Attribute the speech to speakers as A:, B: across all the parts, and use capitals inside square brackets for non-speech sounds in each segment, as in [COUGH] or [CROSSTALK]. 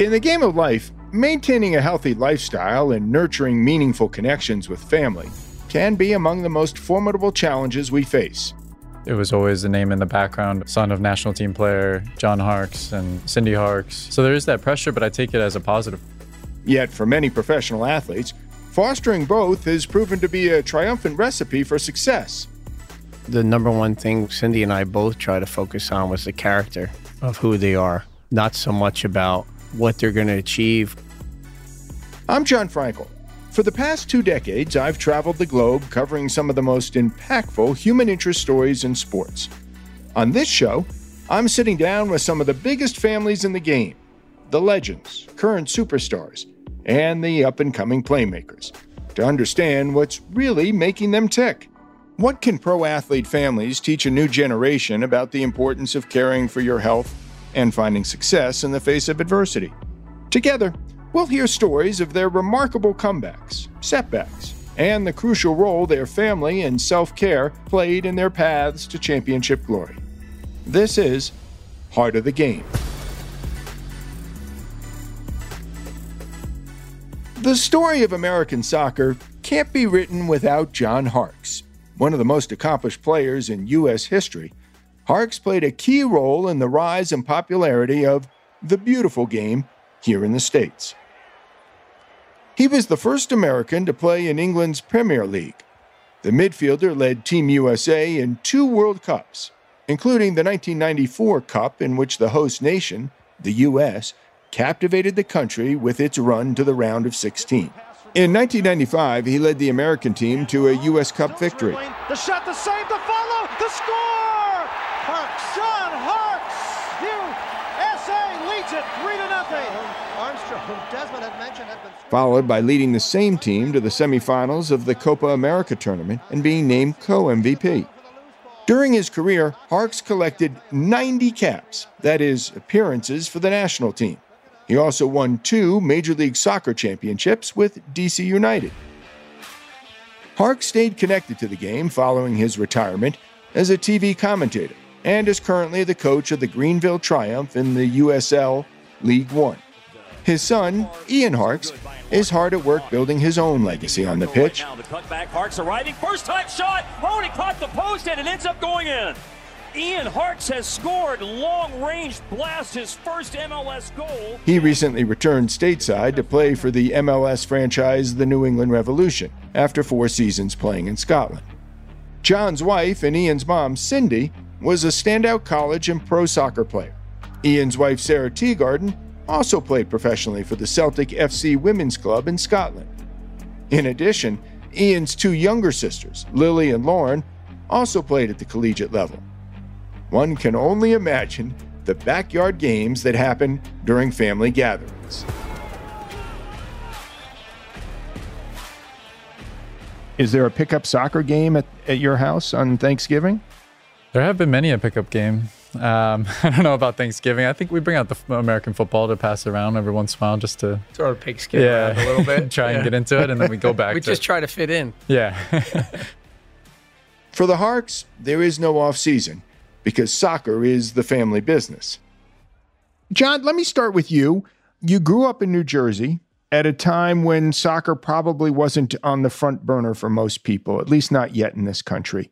A: In the game of life, maintaining a healthy lifestyle and nurturing meaningful connections with family can be among the most formidable challenges we face.
B: It was always a name in the background, son of national team player John Harkes and Cindy Harkes. So there is that pressure, but I take it as a positive.
A: Yet, for many professional athletes, fostering both has proven to be a triumphant recipe for success.
C: The number one thing Cindy and I both try to focus on was the character of who they are, not so much about what they're going to achieve.
A: I'm Jon Frankel. For the past two decades, I've traveled the globe covering some of the most impactful human interest stories in sports. On this show, I'm sitting down with some of the biggest families in the game the legends, current superstars, and the up and coming playmakers to understand what's really making them tick. What can pro athlete families teach a new generation about the importance of caring for your health and finding success in the face of adversity. Together, we'll hear stories of their remarkable comebacks, setbacks, and the crucial role their family and self care played in their paths to championship glory. This is Heart of the Game. The story of American soccer can't be written without John Harkes, one of the most accomplished players in U.S. history Harkes played a key role in the rise and popularity of the beautiful game here in the States. He was the first American to play in England's Premier League. The midfielder led Team USA in two World Cups, including the 1994 Cup, in which the host nation, the U.S., captivated the country with its run to the round of 16. In 1995, he led the American team to a U.S. Cup victory.
D: The shot, the follow, the score! Harkes. John Harkes. USA leads it 3 to nothing. Armstrong,
A: Desmond had mentioned had been followed by leading the same team to the semifinals of the Copa America tournament and being named co-MVP. During his career, Harkes collected 90 caps, that is, appearances for the national team. He also won two Major League Soccer championships with DC United. Harkes stayed connected to the game following his retirement as a TV commentator and is currently the coach of the Greenville Triumph in the USL League One. His son, Ian Harkes, is hard at work building his own legacy on the pitch.
E: Now the cutback, Harkes arriving, first time shot. Oh, and he caught the post and it ends up going in. Ian Harkes has scored long range blast, his first MLS goal.
A: He recently returned stateside to play for the MLS franchise, the New England Revolution, after four seasons playing in Scotland. John's wife and Ian's mom, Cindy, was a standout college and pro soccer player. Ian's wife, Sarah Teegarden, also played professionally for the Celtic FC Women's Club in Scotland. In addition, Ian's two younger sisters, Lily and Lauren, also played at the collegiate level. One can only imagine the backyard games that happen during family gatherings. Is there a pickup soccer game at, at your house on Thanksgiving?
B: There have been many a pickup game. Um, [LAUGHS] I don't know about Thanksgiving. I think we bring out the American football to pass around every once in a while just to
C: throw the pigskin yeah, a little bit, [LAUGHS]
B: try yeah. and get into it, and then we go [LAUGHS] back.
C: we to, just try to fit in.
B: Yeah.
A: For the Harkes, there is no off season because soccer is the family business. John, let me start with you. You grew up in New Jersey at a time when soccer probably wasn't on the front burner for most people, at least not yet in this country.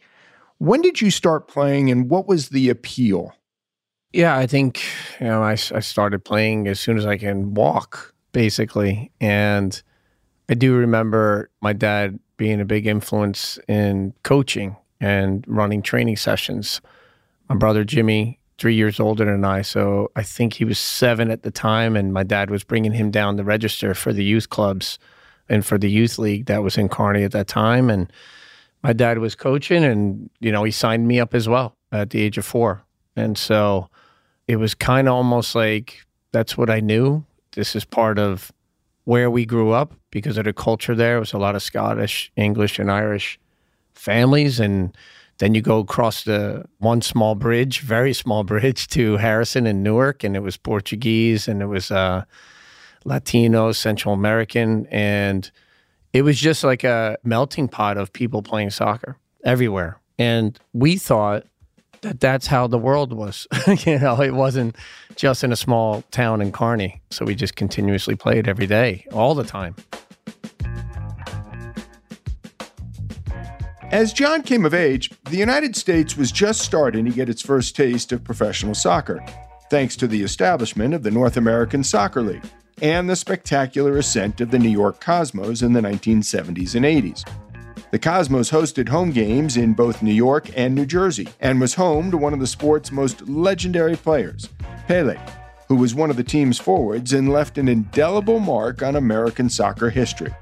A: When did you start playing and what was the appeal?
C: Yeah, I think, you know, I, I started playing as soon as I can walk, basically. And I do remember my dad being a big influence in coaching and running training sessions. My brother Jimmy, three years older than I, so I think he was seven at the time, and my dad was bringing him down the register for the youth clubs and for the youth league that was in Kearny at that time. And my dad was coaching and, you know, he signed me up as well at the age of four. And so it was kind of almost like that's what I knew. This is part of where we grew up because of the culture there. It was a lot of Scottish, English, and Irish families. And then you go across the one small bridge, very small bridge to Harrison and Newark, and it was Portuguese and it was uh, Latino, Central American. And it was just like a melting pot of people playing soccer everywhere. And we thought that that's how the world was. [LAUGHS] you know, it wasn't just in a small town in Kearny. So we just continuously played every day, all the time.
A: As John came of age, the United States was just starting to get its first taste of professional soccer, thanks to the establishment of the North American Soccer League and the spectacular ascent of the New York Cosmos in the 1970s and 80s. The Cosmos hosted home games in both New York and New Jersey and was home to one of the sport's most legendary players, Pele, who was one of the team's forwards and left an indelible mark on American soccer history.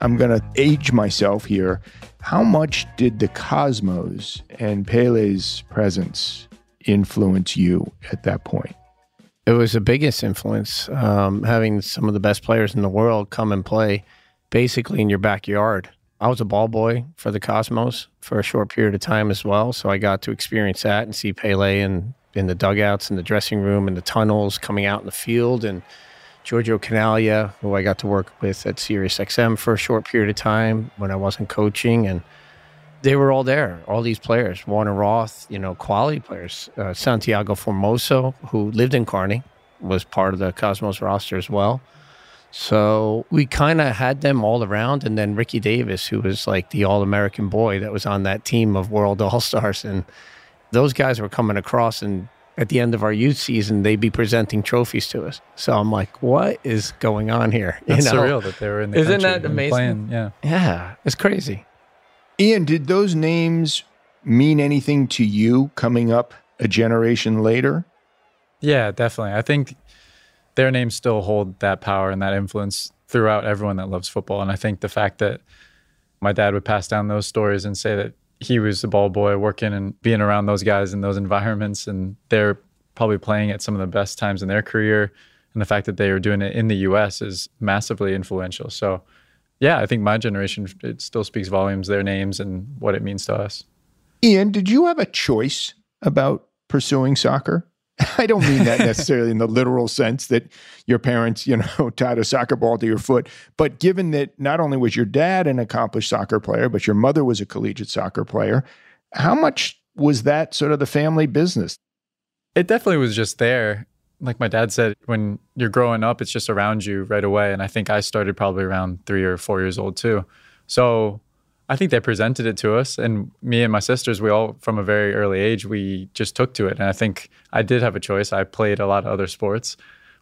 A: I'm going to age myself here. How much did the Cosmos and Pele's presence influence you at that point?
C: It was the biggest influence, um, having some of the best players in the world come and play basically in your backyard. I was a ball boy for the Cosmos for a short period of time as well. So I got to experience that and see Pele and in the dugouts, in the dressing room, in the tunnels, coming out in the field, and Giorgio Chinaglia, who I got to work with at SiriusXM for a short period of time when I wasn't coaching, and they were all there. All these players, Werner Roth, you know, quality players. Uh, Santiago Formoso, who lived in Kearny, was part of the Cosmos roster as well. So we kind of had them all around, and then Ricky Davis, who was like the All-American boy that was on that team of World [LAUGHS] All Stars, and those guys were coming across and at the end of our youth season, they'd be presenting trophies to us. So I'm like, what is going on here? [LAUGHS]
B: You That's know? surreal that they were in the
C: Isn't that amazing?
B: Playing, yeah.
C: Yeah. It's crazy.
A: Ian, did those names mean anything to you coming up a generation later?
B: Yeah, definitely. I think their names still hold that power and that influence throughout everyone that loves football. And I think the fact that my dad would pass down those stories and say that he was a ball boy working and being around those guys in those environments and they're probably playing at some of the best times in their career and the fact that they are doing it in the US is massively influential. So yeah, I think my generation it still speaks volumes their names and what it means to us.
A: Ian, did you have a choice about pursuing soccer? [LAUGHS] I don't mean that [LAUGHS] necessarily in the literal sense that your parents, you know, [LAUGHS] tied a soccer ball to your foot, but given that not only was your dad an accomplished soccer player, but your mother was a collegiate soccer player, how much was that sort of the family business?
B: It definitely was just there. Like my dad said, when you're growing up, it's just around you right away. And I think I started probably around three or four years old too. So I think they presented it to us, and me and my sisters, we all from a very early age, we just took to it. And I think I did have a choice. I played a lot of other sports,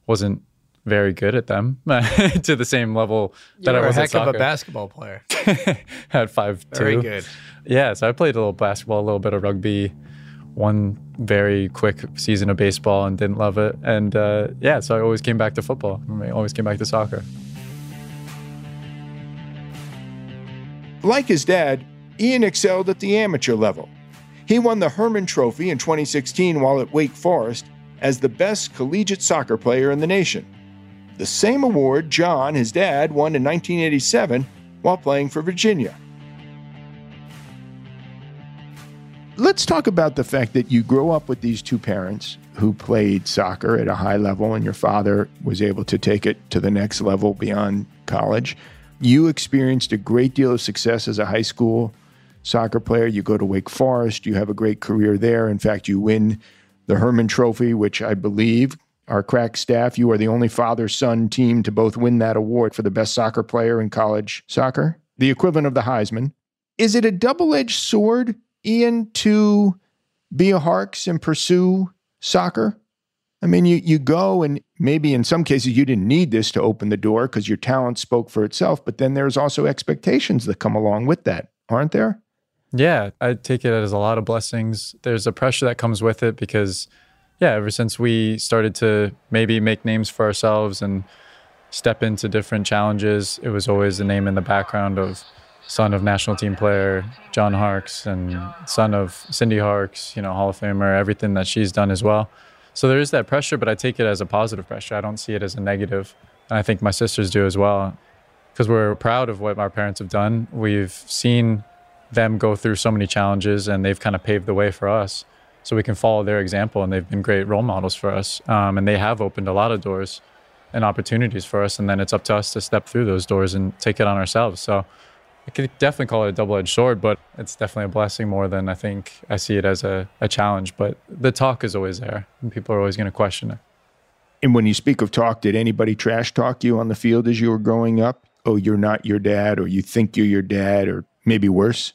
B: wasn't very good at them [LAUGHS] to the same level that
C: you
B: I was.
C: A heck
B: of
C: a basketball player. [LAUGHS]
B: Had five
C: very
B: two.
C: good.
B: Yeah, so I played a little basketball, a little bit of rugby, one very quick season of baseball, and didn't love it. And uh, yeah, so I always came back to football. I always came back to soccer.
A: Like his dad, Ian excelled at the amateur level. He won the Hermann Trophy in 2016 while at Wake Forest as the best collegiate soccer player in the nation. The same award John, his dad, won in 1987 while playing for Virginia. Let's talk about the fact that you grow up with these two parents who played soccer at a high level, and your father was able to take it to the next level beyond college. You experienced a great deal of success as a high school soccer player. You go to Wake Forest, you have a great career there. In fact, you win the Hermann Trophy, which I believe our crack staff, you are the only father son team to both win that award for the best soccer player in college soccer, the equivalent of the Heisman. Is it a double edged sword, Ian, to be a Harkes and pursue soccer? I mean, you, you go and maybe in some cases you didn't need this to open the door because your talent spoke for itself, but then there's also expectations that come along with that, aren't there?
B: Yeah, I take it as a lot of blessings. There's a pressure that comes with it because, yeah, ever since we started to maybe make names for ourselves and step into different challenges, it was always the name in the background of son of national team player John Harkes and son of Cindy Harkes, you know, Hall of Famer, everything that she's done as well. So there is that pressure, but I take it as a positive pressure. I don't see it as a negative. And I think my sisters do as well because we're proud of what our parents have done. We've seen them go through so many challenges and they've kind of paved the way for us. So we can follow their example and they've been great role models for us. Um, and they have opened a lot of doors and opportunities for us. And then it's up to us to step through those doors and take it on ourselves. So I could definitely call it a double edged sword, but it's definitely a blessing more than I think I see it as a, a challenge. But the talk is always there, and people are always going to question it.
A: And when you speak of talk, did anybody trash talk you on the field as you were growing up? Oh, you're not your dad, or you think you're your dad, or maybe worse?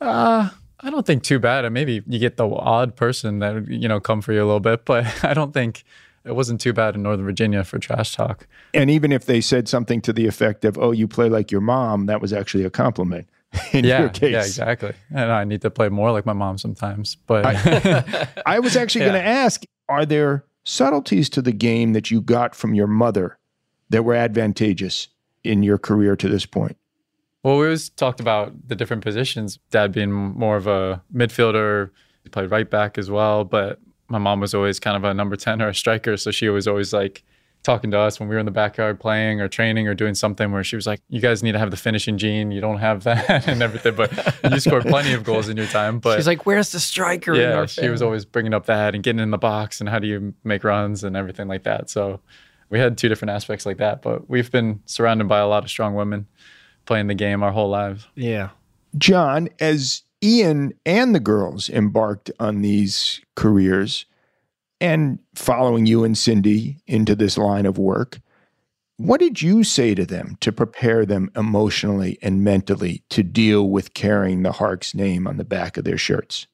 B: Uh, I don't think too bad. Maybe you get the odd person that you know come for you a little bit, but [LAUGHS] I don't think it wasn't too bad in Northern Virginia for trash talk.
A: And even if they said something to the effect of, "Oh, you play like your mom," that was actually a compliment. [LAUGHS] In
B: yeah,
A: your case.
B: yeah, exactly. And I need to play more like my mom sometimes. But
A: I, [LAUGHS] I was actually
B: Yeah.
A: going to ask: Are there subtleties to the game that you got from your mother that were advantageous in your career to this point?
B: Well, we always talked about the different positions. Dad being more of a midfielder, he played right back as well. But my mom was always kind of a number 10 or a striker. So she was always like talking to us when we were in the backyard playing or training or doing something where she was like, You guys need to have the finishing gene. You don't have that [LAUGHS] and everything. But you scored plenty of goals in your time. But
C: She's like, "Where's the striker?" in
B: yeah,
C: our
B: she was always bringing up that and getting in the box and how do you make runs and everything like that. So we had two different aspects like that. But we've been surrounded by a lot of strong women playing the game our whole lives.
C: Yeah.
A: John, as Ian and the girls embarked on these careers and following you and Cindy into this line of work, what did you say to them to prepare them emotionally and mentally to deal with carrying the Harkes name on the back of their shirts?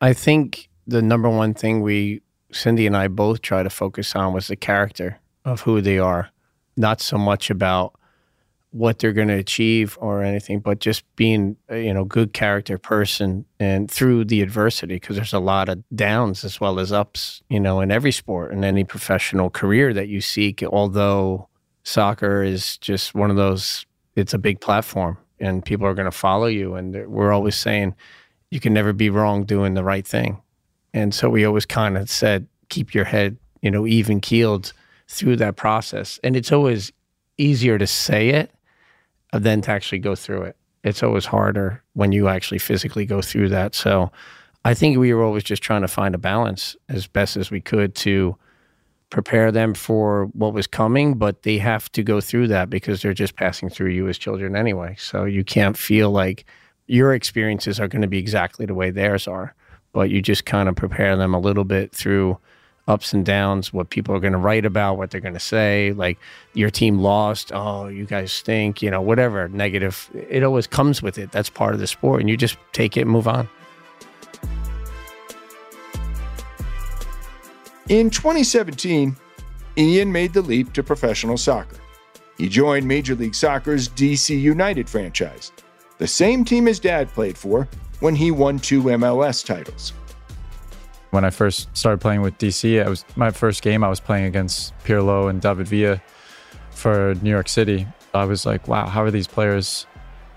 C: I think the number one thing we, Cindy and I both try to focus on was the character of who they are, not so much about what they're going to achieve or anything, but just being, a, you know, good character person and through the adversity, because there's a lot of downs as well as ups, you know, in every sport and any professional career that you seek. Although soccer is just one of those, it's a big platform and people are going to follow you. And we're always saying, you can never be wrong doing the right thing. And so we always kind of said, keep your head, you know, even keeled through that process. And it's always easier to say it than to actually go through it. It's always harder when you actually physically go through that. So I think we were always just trying to find a balance as best as we could to prepare them for what was coming, but they have to go through that because they're just passing through you as children anyway. So you can't feel like your experiences are going to be exactly the way theirs are, but you just kind of prepare them a little bit through ups and downs, what people are going to write about, what they're going to say, like your team lost, oh, you guys stink, you know, whatever negative. It always comes with it. That's part of the sport, and you just take it and move on.
A: In 2017, Ian made the leap to professional soccer. He joined Major League Soccer's DC United franchise, the same team his dad played for when he won two MLS titles.
B: When I first started playing with DC, it was my first game. I was playing against Pirlo and David Villa for New York City. I was like, wow, how are these players,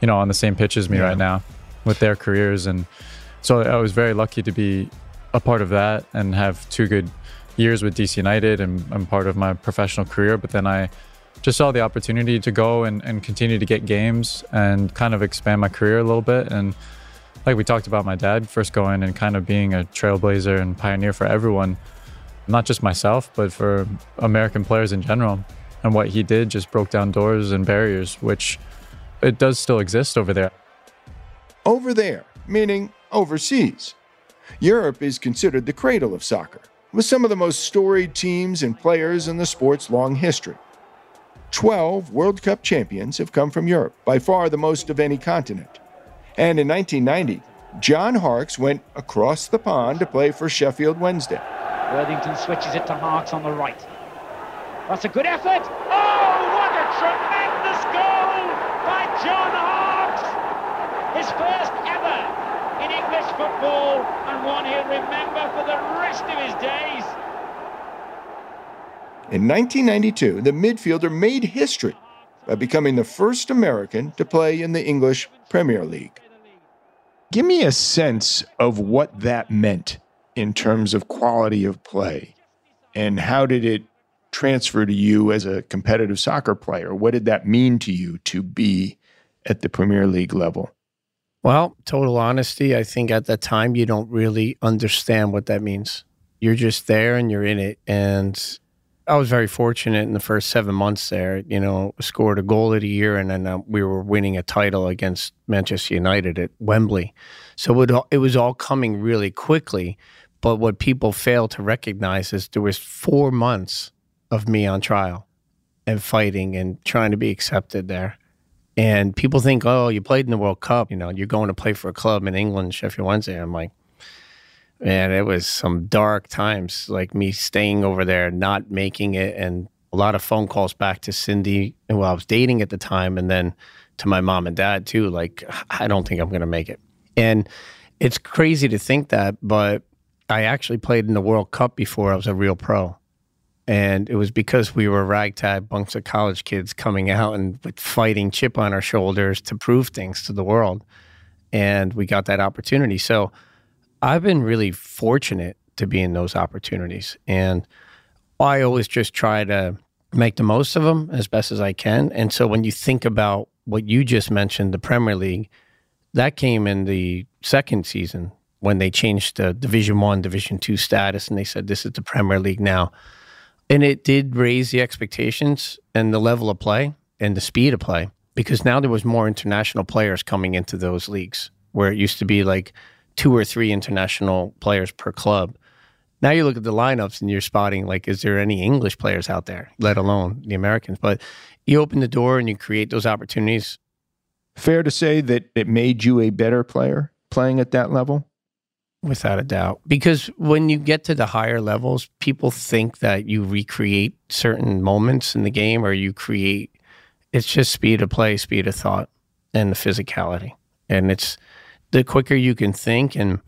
B: you know, on the same pitch as me
A: Yeah.
B: right now with their careers? And so I was very lucky to be a part of that and have two good years with DC United and, and part of my professional career. But then I just saw the opportunity to go and, and continue to get games and kind of expand my career a little bit. And like we talked about my dad first going and kind of being a trailblazer and pioneer for everyone, not just myself, but for American players in general. And what he did just broke down doors and barriers, which it does still exist over there.
A: Over there, meaning overseas. Europe is considered the cradle of soccer, with some of the most storied teams and players in the sport's long history. 12 World Cup champions have come from Europe, by far the most of any continent. And in 1990, John Harkes went across the pond to play for Sheffield Wednesday.
F: Worthington switches it to Harkes on the right. That's a good effort. Oh, what a tremendous goal by John Harkes! His first ever in English football and one he'll remember for the rest of his days.
A: In 1992, the midfielder made history by becoming the first American to play in the English Premier League. Give me a sense of what that meant in terms of quality of play and how did it transfer to you as a competitive soccer player? What did that mean to you to be at the Premier League level?
C: Well, total honesty, I think at that time you don't really understand what that means. You're just there and you're in it. And I was very fortunate in the first seven months there. You know, scored a goal of the year, and then uh, we were winning a title against Manchester United at Wembley. So it, it was all coming really quickly. But what people fail to recognize is there was four months of me on trial and fighting and trying to be accepted there. And people think, oh, you played in the World Cup, you know, you're going to play for a club in England, Sheffield Wednesday. I'm like, man, it was some dark times, like me staying over there, not making it, and a lot of phone calls back to Cindy, who I was dating at the time, and then to my mom and dad too. Like, I don't think I'm going to make it. And it's crazy to think that, but I actually played in the World Cup before I was a real pro. And it was because we were ragtag bunks of college kids coming out and with fighting chip on our shoulders to prove things to the world. And we got that opportunity. So I've been really fortunate to be in those opportunities. And I always just try to make the most of them as best as I can. And so when you think about what you just mentioned, the Premier League, that came in the second season when they changed the Division One, Division Two status, and they said this is the Premier League now. And it did raise the expectations and the level of play and the speed of play because now there was more international players coming into those leagues where it used to be like two or three international players per club. Now you look at the lineups and you're spotting like, is there any English players out there, let alone the Americans? But you open the door and you create those opportunities.
A: Fair to say that it made you a better player playing at that level?
C: Without a doubt. Because when you get to the higher levels, people think that you recreate certain moments in the game or you create, it's just speed of play, speed of thought, and the physicality. And it's the quicker you can think. And,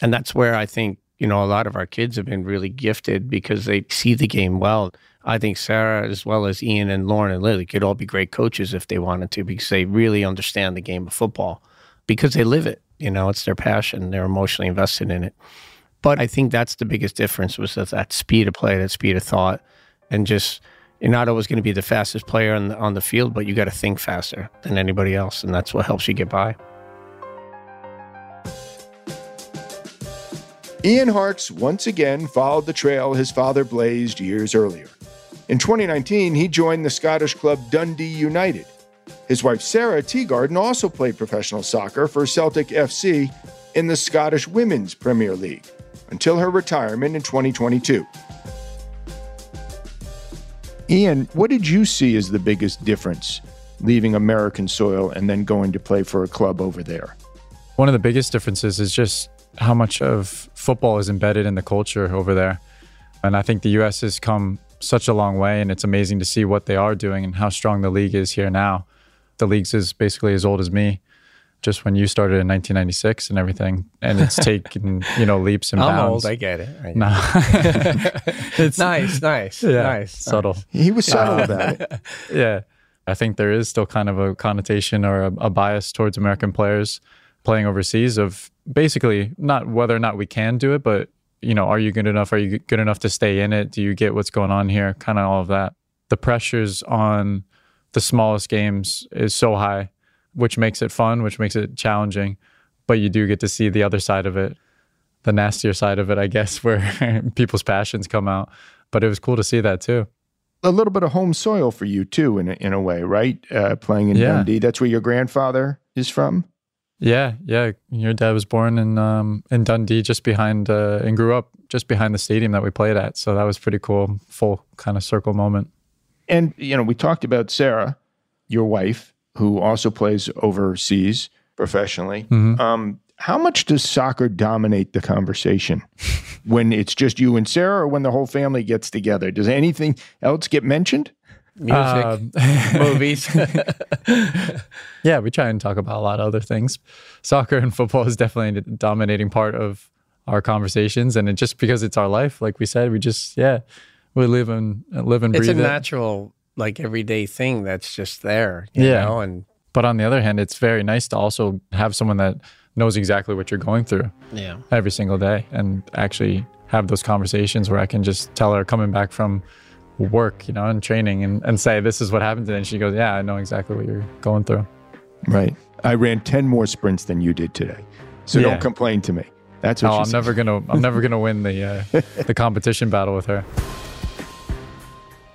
C: and that's where I think, you know, a lot of our kids have been really gifted because they see the game well. I think Sarah, as well as Ian and Lauren and Lily, could all be great coaches if they wanted to because they really understand the game of football because they live it. You know, it's their passion. They're emotionally invested in it. But I think that's the biggest difference was that, that speed of play, that speed of thought, and just you're not always going to be the fastest player on the, on the field, but you got to think faster than anybody else, and that's what helps you get by.
A: Ian Harkes once again followed the trail his father blazed years earlier. In 2019, he joined the Scottish club Dundee United his wife Sarah Teegarden also played professional soccer for Celtic FC in the Scottish Women's Premier League until her retirement in 2022. Ian, what did you see as the biggest difference leaving American soil and then going to play for a club over there?
B: One of the biggest differences is just how much of football is embedded in the culture over there. And I think the US has come such a long way, and it's amazing to see what they are doing and how strong the league is here now the league's is basically as old as me just when you started in 1996 and everything, and it's [LAUGHS] taken you know leaps and
C: I'm
B: bounds.
C: old. I get it. I
B: no,
C: it's [LAUGHS] [LAUGHS] nice, nice,
B: yeah,
C: nice,
B: subtle.
A: He was subtle about it.
B: Yeah, I think there is still kind of a connotation or a, a bias towards American players playing overseas of basically not whether or not we can do it, but you know, are you good enough? Are you good enough to stay in it? Do you get what's going on here? Kind of all of that. The pressures on the smallest games is so high, which makes it fun, which makes it challenging. But you do get to see the other side of it, the nastier side of it, I guess, [LAUGHS] where people's passions come out. But it was cool to see that too.
A: A little bit of home soil for you too, in a, in a way, right? Uh, playing in
B: Yeah.
A: Dundee. That's where your grandfather is from.
B: Yeah, yeah. Your dad was born in um, in Dundee, just behind, uh, and grew up just behind the stadium that we played at. So that was pretty cool, full kind of circle moment.
A: And you know, we talked about Sarah, your wife, who also plays overseas professionally. Um, how much does soccer dominate the conversation when it's just you and Sarah, or when the whole family gets together? Does anything else get mentioned?
C: Music,
B: Um, [LAUGHS]
C: movies. [LAUGHS]
B: yeah, we try and talk about a lot of other things. Soccer and football is definitely a dominating part of our conversations, and it just because it's our life, like we said, we just yeah, we live and live and breathe.
C: it's
B: breathe
C: a
B: it.
C: natural, like everyday thing that's just there. You
B: Yeah.
C: know? and
B: But on the other hand, it's very nice to also have someone that knows exactly what you're going through
C: yeah,
B: every single day, and actually have those conversations where I can just tell her coming back from work, you know, and training, and, and say this is what happened today, and she goes, yeah, I know exactly what you're going through.
A: Right. I ran ten more sprints than you did today, so
B: Yeah.
A: don't complain to me. That's what
B: Oh,
A: she
B: I'm
A: said.
B: never gonna I'm never gonna win the uh, [LAUGHS] the competition battle with her.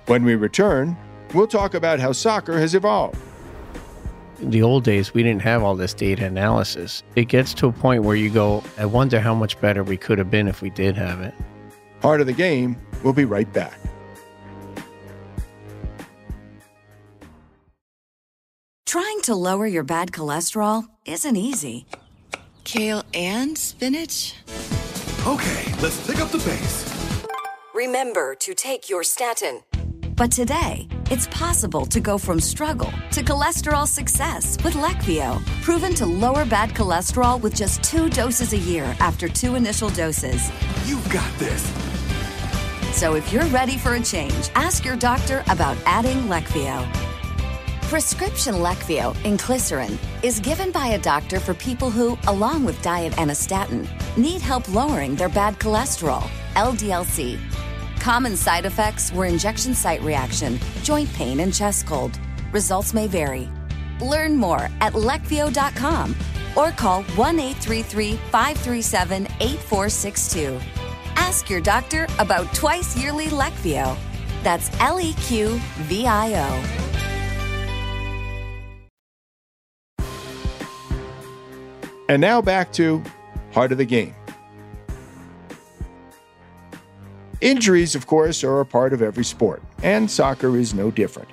A: When we return, we'll talk about how soccer has evolved.
C: In the old days, we didn't have all this data analysis. It gets to a point where you go, I wonder how much better we could have been if we did have it.
A: Part of the game, we'll be right back.
G: Trying to lower your bad cholesterol isn't easy.
H: Kale and spinach?
I: Okay, let's pick up the pace.
G: Remember to take your statin. But today, it's possible to go from struggle to cholesterol success with Leqvio, proven to lower bad cholesterol with just two doses a year after two initial doses.
I: You've got this.
G: So if you're ready for a change, ask your doctor about adding Leqvio. Prescription Leqvio inclisiran is given by a doctor for people who, along with diet and a statin, need help lowering their bad cholesterol, LDLC. Common side effects were injection site reaction, joint pain, and chest cold. Results may vary. Learn more at leqvio.com or call 1 833 537 8462. Ask your doctor about twice yearly Leqvio. That's L E Q V I O.
A: And now back to Heart of the Game. Injuries, of course, are a part of every sport, and soccer is no different.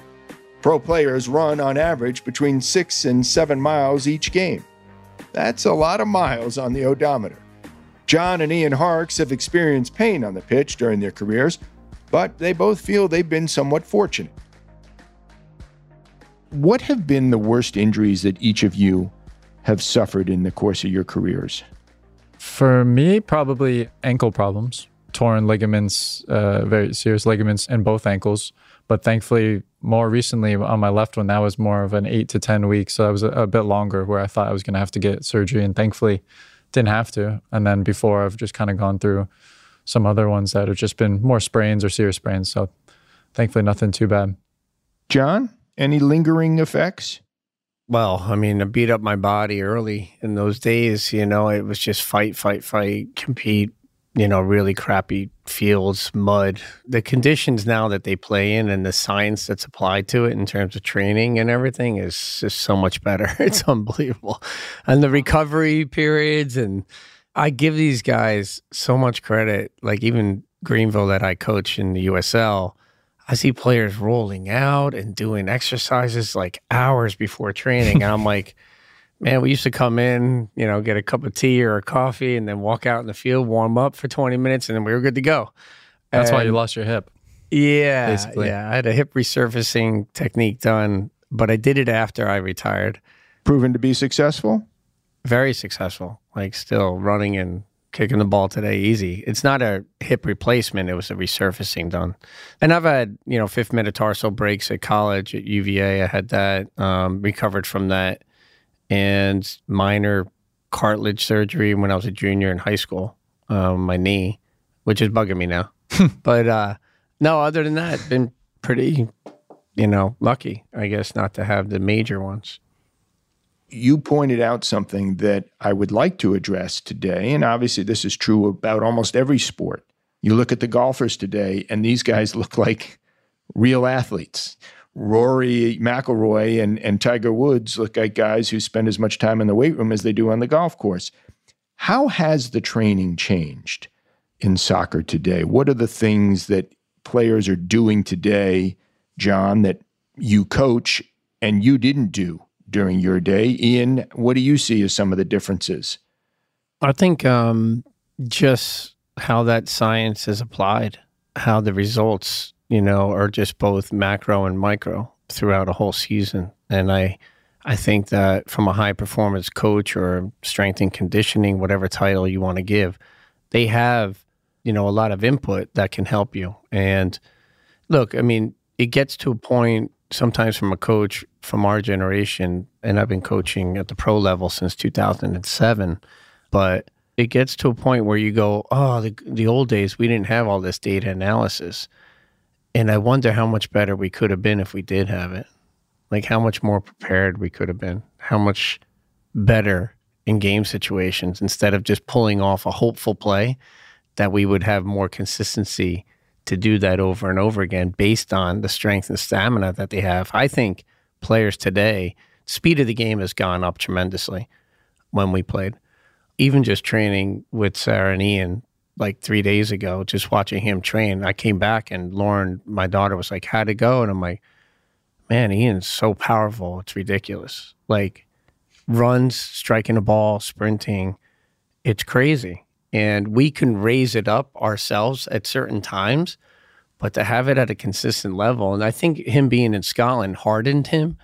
A: Pro players run on average between six and seven miles each game. That's a lot of miles on the odometer. John and Ian Harkes have experienced pain on the pitch during their careers, but they both feel they've been somewhat fortunate. What have been the worst injuries that each of you have suffered in the course of your careers?
B: For me, probably ankle problems, torn ligaments, uh, very serious ligaments in both ankles. But thankfully, more recently on my left one, that was more of an eight to 10 weeks. So that was a, a bit longer where I thought I was going to have to get surgery. And thankfully, didn't have to. And then before, I've just kind of gone through some other ones that have just been more sprains or serious sprains. So thankfully, nothing too bad.
A: John, any lingering effects?
C: Well, I mean, I beat up my body early in those days. You know, it was just fight, fight, fight, compete. You know, really crappy fields, mud. The conditions now that they play in and the science that's applied to it in terms of training and everything is just so much better. [LAUGHS] It's unbelievable. And the recovery periods. And I give these guys so much credit. Like, even Greenville that I coach in the USL I see players rolling out and doing exercises like hours before training. And I'm [LAUGHS] like, man, we used to come in, you know, get a cup of tea or a coffee and then walk out in the field, warm up for 20 minutes, and then we were good to go.
B: That's
C: and
B: why you lost your hip.
C: Yeah.
B: basically.
C: Yeah. I had a hip resurfacing technique done, but I did it after I retired.
A: Proven to be successful?
C: Very successful, like still running and kicking the ball today easy. It's not a hip replacement, it was a resurfacing done. And I've had, you know, fifth metatarsal breaks at college at UVA. I had that, um, recovered from that, and minor cartilage surgery when I was a junior in high school, um, my knee, which is bugging me now. [LAUGHS] but uh, no, other than that, been pretty, you know, lucky, I guess, not to have the major ones
A: you pointed out something that I would like to address today. And obviously, this is true about almost every sport. You look at the golfers today, and these guys [LAUGHS] look like real athletes. Rory McIlroy and, and Tiger Woods look like guys who spend as much time in the weight room as they do on the golf course. How has the training changed in soccer today? What are the things that players are doing today, John, that you coach and you didn't do during your day. Ian, what do you see as some of the differences?
C: I think um, just how that science is applied, how the results, you know, are just both macro and micro throughout a whole season. And I, I think that from a high performance coach or strength and conditioning, whatever title you want to give, they have, you know, a lot of input that can help you. And look, I mean, it gets to a point sometimes from a coach from our generation, and I've been mm-hmm. coaching at the pro level since 2007, but it gets to a point where you go, oh, the, the old days, we didn't have all this data analysis. And I wonder how much better we could have been if we did have it. Like how much more prepared we could have been, how much better in game situations instead of just pulling off a hopeful play that we would have more consistency to do that over and over again based on the strength and stamina that they have. I think players today, speed of the game has gone up tremendously when we played. Even just training with Sarah and Ian like three days ago, just watching him train, I came back and Lauren, my daughter, was like, How'd it go? And I'm like, Man, Ian's so powerful. It's ridiculous. Like runs, striking a ball, sprinting. It's crazy. And we can raise it up ourselves at certain times, but to have it at a consistent level, and I think him being in Scotland hardened him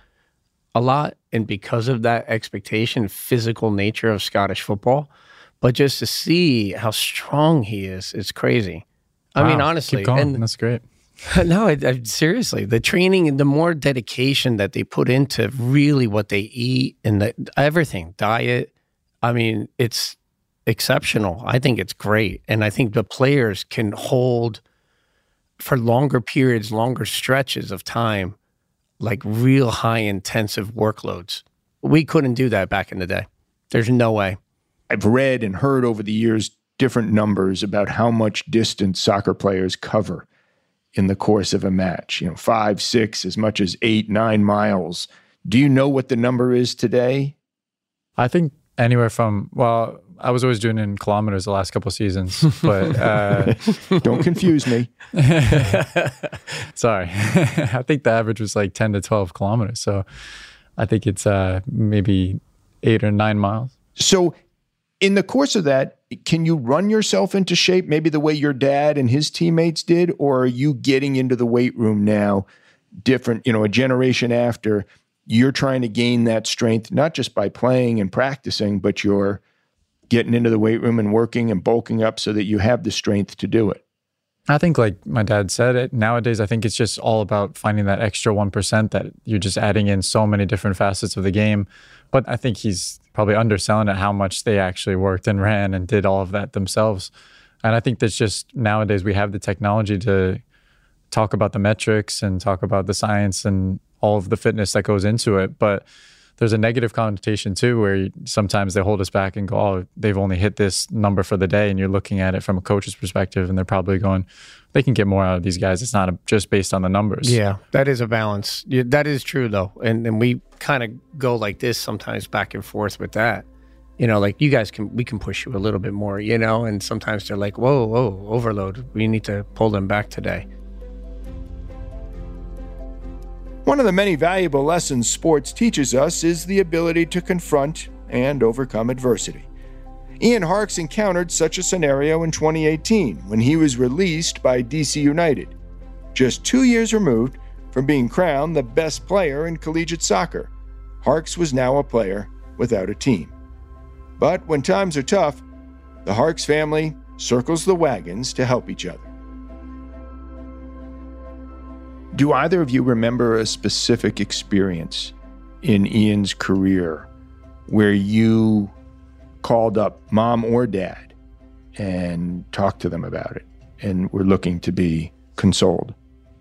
C: a lot. And because of that expectation, physical nature of Scottish football, but just to see how strong he is, it's crazy. I mean, honestly,
B: keep going.
C: and
B: that's great. [LAUGHS]
C: no, I, I, seriously, the training and the more dedication that they put into really what they eat and the, everything, diet. I mean, it's exceptional. I think it's great, and I think the players can hold for longer periods, longer stretches of time, like real high intensive workloads. We couldn't do that back in the day. There's no way.
A: I've read and heard over the years different numbers about how much distance soccer players cover in the course of a match. You know, five, six, as much as eight, nine miles. Do you know what the number is today?
B: I think anywhere from well, I was always doing it in kilometers the last couple of seasons, [LAUGHS] but uh,
A: Don't confuse me. [LAUGHS]
B: sorry, [LAUGHS] I think the average was like ten to twelve kilometers. So I think it's uh, maybe eight or nine miles.
A: So, in the course of that, can you run yourself into shape maybe the way your dad and his teammates did? Or are you getting into the weight room now, different, you know, a generation after? You're trying to gain that strength, not just by playing and practicing, but you're getting into the weight room and working and bulking up so that you have the strength to do it.
B: I think, like my dad said, it nowadays. I think it's just all about finding that extra one percent that you're just adding in so many different facets of the game. But I think he's probably underselling it how much they actually worked and ran and did all of that themselves. And I think that's just nowadays we have the technology to talk about the metrics and talk about the science and all of the fitness that goes into it. But there's a negative connotation too, where sometimes they hold us back and go, "Oh, they've only hit this number for the day," and you're looking at it from a coach's perspective, and they're probably going, "They can get more out of these guys. It's not a, just based on the numbers."
C: Yeah, that is a balance. Yeah, that is true though, and and we kind of go like this sometimes back and forth with that. You know, like you guys can we can push you a little bit more, you know, and sometimes they're like, "Whoa, whoa, overload. We need to pull them back today."
A: One of the many valuable lessons sports teaches us is the ability to confront and overcome adversity. Ian Harkes encountered such a scenario in 2018 when he was released by DC United, just two years removed from being crowned the best player in collegiate soccer. Harkes was now a player without a team. But when times are tough, the Harkes family circles the wagons to help each other. Do either of you remember a specific experience in Ian's career where you called up mom or dad and talked to them about it and were looking to be consoled?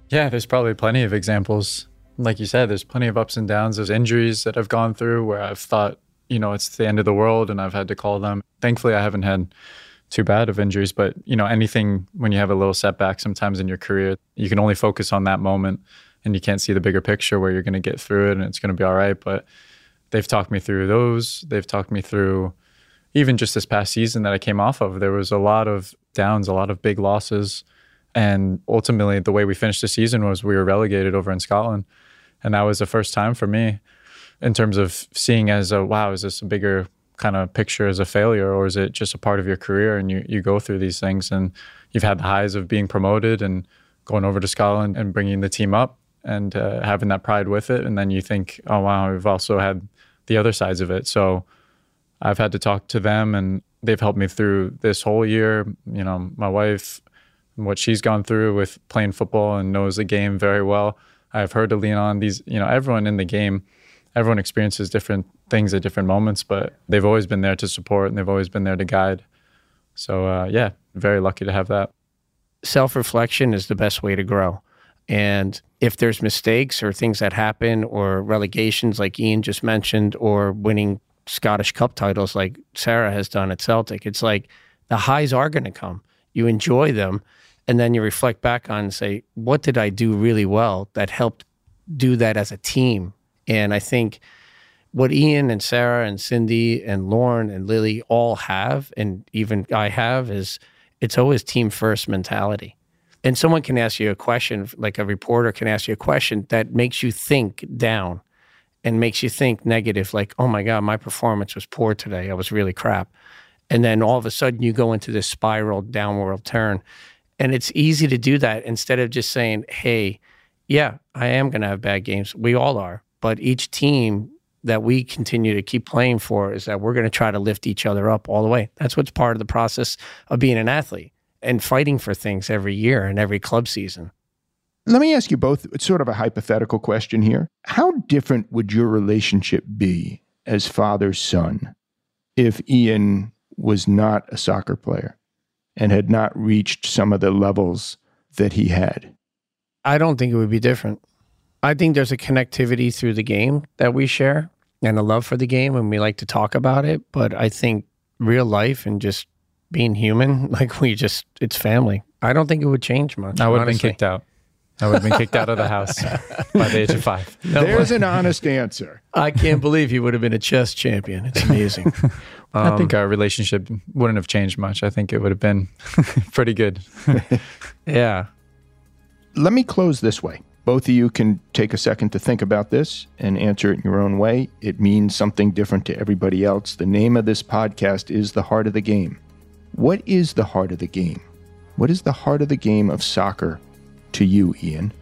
B: Yeah, there's probably plenty of examples. Like you said, there's plenty of ups and downs. There's injuries that I've gone through where I've thought, you know, it's the end of the world and I've had to call them. Thankfully, I haven't had too bad of injuries, but you know, anything when you have a little setback sometimes in your career, you can only focus on that moment and you can't see the bigger picture where you're going to get through it and it's going to be all right. But they've talked me through those. They've talked me through even just this past season that I came off of. There was a lot of downs, a lot of big losses. And ultimately, the way we finished the season was we were relegated over in Scotland. And that was the first time for me in terms of seeing as a wow, is this a bigger kind of picture as a failure or is it just a part of your career and you, you go through these things and you've had the highs of being promoted and going over to Scotland and bringing the team up and uh, having that pride with it. And then you think, oh, wow, we've also had the other sides of it. So I've had to talk to them and they've helped me through this whole year. You know, my wife, what she's gone through with playing football and knows the game very well. I've heard to lean on these, you know, everyone in the game, everyone experiences different things at different moments, but they've always been there to support and they've always been there to guide. So, uh, yeah, very lucky to have that.
C: Self reflection is the best way to grow. And if there's mistakes or things that happen or relegations like Ian just mentioned or winning Scottish Cup titles like Sarah has done at Celtic, it's like the highs are going to come. You enjoy them And then you reflect back on and say, what did I do really well that helped do that as a team? And I think what Ian and Sarah and Cindy and Lauren and Lily all have, and even I have, is it's always team first mentality. And someone can ask you a question, like a reporter can ask you a question that makes you think down and makes you think negative, like, oh my God, my performance was poor today. I was really crap. And then all of a sudden you go into this spiral downward turn. And it's easy to do that instead of just saying, hey, yeah, I am going to have bad games. We all are. But each team that we continue to keep playing for is that we're going to try to lift each other up all the way. That's what's part of the process of being an athlete and fighting for things every year and every club season.
A: Let me ask you both it's sort of a hypothetical question here. How different would your relationship be as father son if Ian was not a soccer player and had not reached some of the levels that he had?
C: I don't think it would be different. I think there's a connectivity through the game that we share and a love for the game and we like to talk about it. But I think real life and just being human, [LAUGHS] like we just, it's family. I don't think it would change much.
B: I would have been kicked out. I would have been kicked out of the house [LAUGHS] by the age of five.
A: No There's an honest answer.
C: I can't believe he would have been a chess champion. It's amazing.
B: Um, [LAUGHS] I think our relationship wouldn't have changed much. I think it would have been pretty good.
C: yeah.
A: Let me close this way. Both of you can take a second to think about this and answer it in your own way. It means something different to everybody else. The name of this podcast is The Heart of the Game. What is the heart of the game? What is the heart of the game of soccer to you, Ian?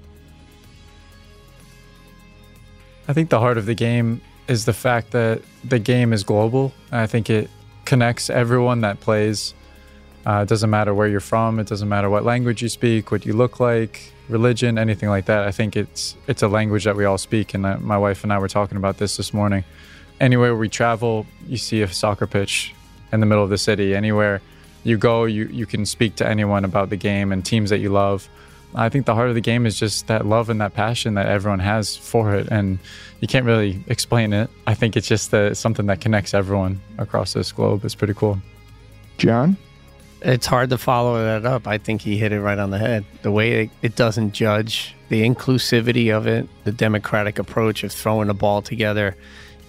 B: I think the heart of the game is the fact that the game is global. I think it connects everyone that plays. Uh, it doesn't matter where you're from. It doesn't matter what language you speak, what you look like, religion, anything like that. I think it's it's a language that we all speak. And my wife and I were talking about this this morning. Anywhere we travel, you see a soccer pitch in the middle of the city. Anywhere you go, you you can speak to anyone about the game and teams that you love. I think the heart of the game is just that love and that passion that everyone has for it, and you can't really explain it. I think it's just the, something that connects everyone across this globe. It's pretty cool.
A: John.
C: It's hard to follow that up. I think he hit it right on the head. The way it, it doesn't judge, the inclusivity of it, the democratic approach of throwing a ball together,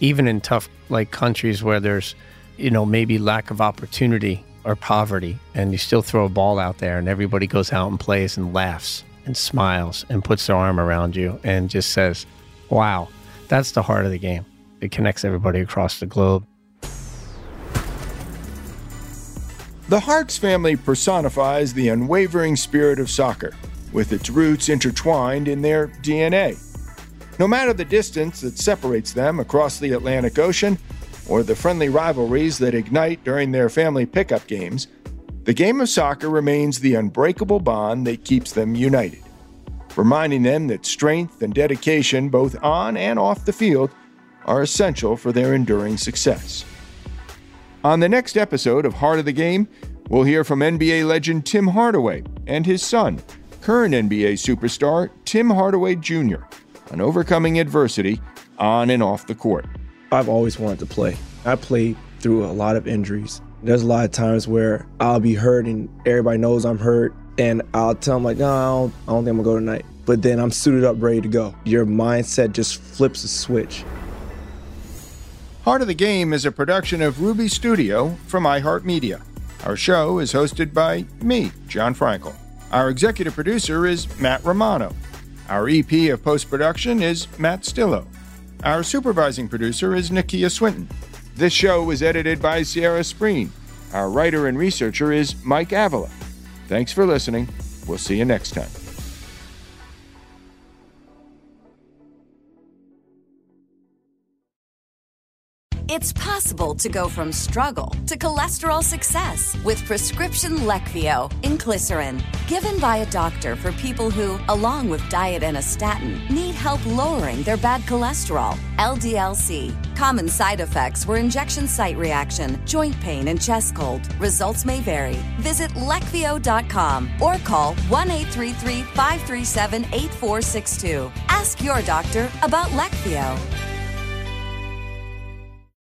C: even in tough like countries where there's, you know, maybe lack of opportunity or poverty, and you still throw a ball out there, and everybody goes out and plays and laughs and smiles and puts their arm around you and just says, "Wow, that's the heart of the game." It connects everybody across the globe.
A: The Harkes family personifies the unwavering spirit of soccer, with its roots intertwined in their DNA. No matter the distance that separates them across the Atlantic Ocean, or the friendly rivalries that ignite during their family pickup games, the game of soccer remains the unbreakable bond that keeps them united, reminding them that strength and dedication, both on and off the field, are essential for their enduring success. On the next episode of Heart of the Game, we'll hear from NBA legend Tim Hardaway and his son, current NBA superstar Tim Hardaway Jr., on overcoming adversity on and off the court.
J: I've always wanted to play. I played through a lot of injuries. There's a lot of times where I'll be hurt and everybody knows I'm hurt, and I'll tell them like, "No, I don't, I don't think I'm gonna go tonight." But then I'm suited up, ready to go. Your mindset just flips a switch.
A: Heart of the Game is a production of Ruby Studio from iHeartMedia. Our show is hosted by me, Jon Frankel. Our executive producer is Matt Romano. Our EP of post production is Matt Stillo. Our supervising producer is Nakia Swinton. This show was edited by Sierra Spreen. Our writer and researcher is Mike Avila. Thanks for listening. We'll see you next time.
G: It's possible to go from struggle to cholesterol success with prescription Leqvio inclisiran, given by a doctor for people who, along with diet and a statin, need help lowering their bad cholesterol, LDLC. Common side effects were injection site reaction, joint pain, and chest cold. Results may vary. Visit leqvio.com or call 1 833 537 8462. Ask your doctor about Leqvio.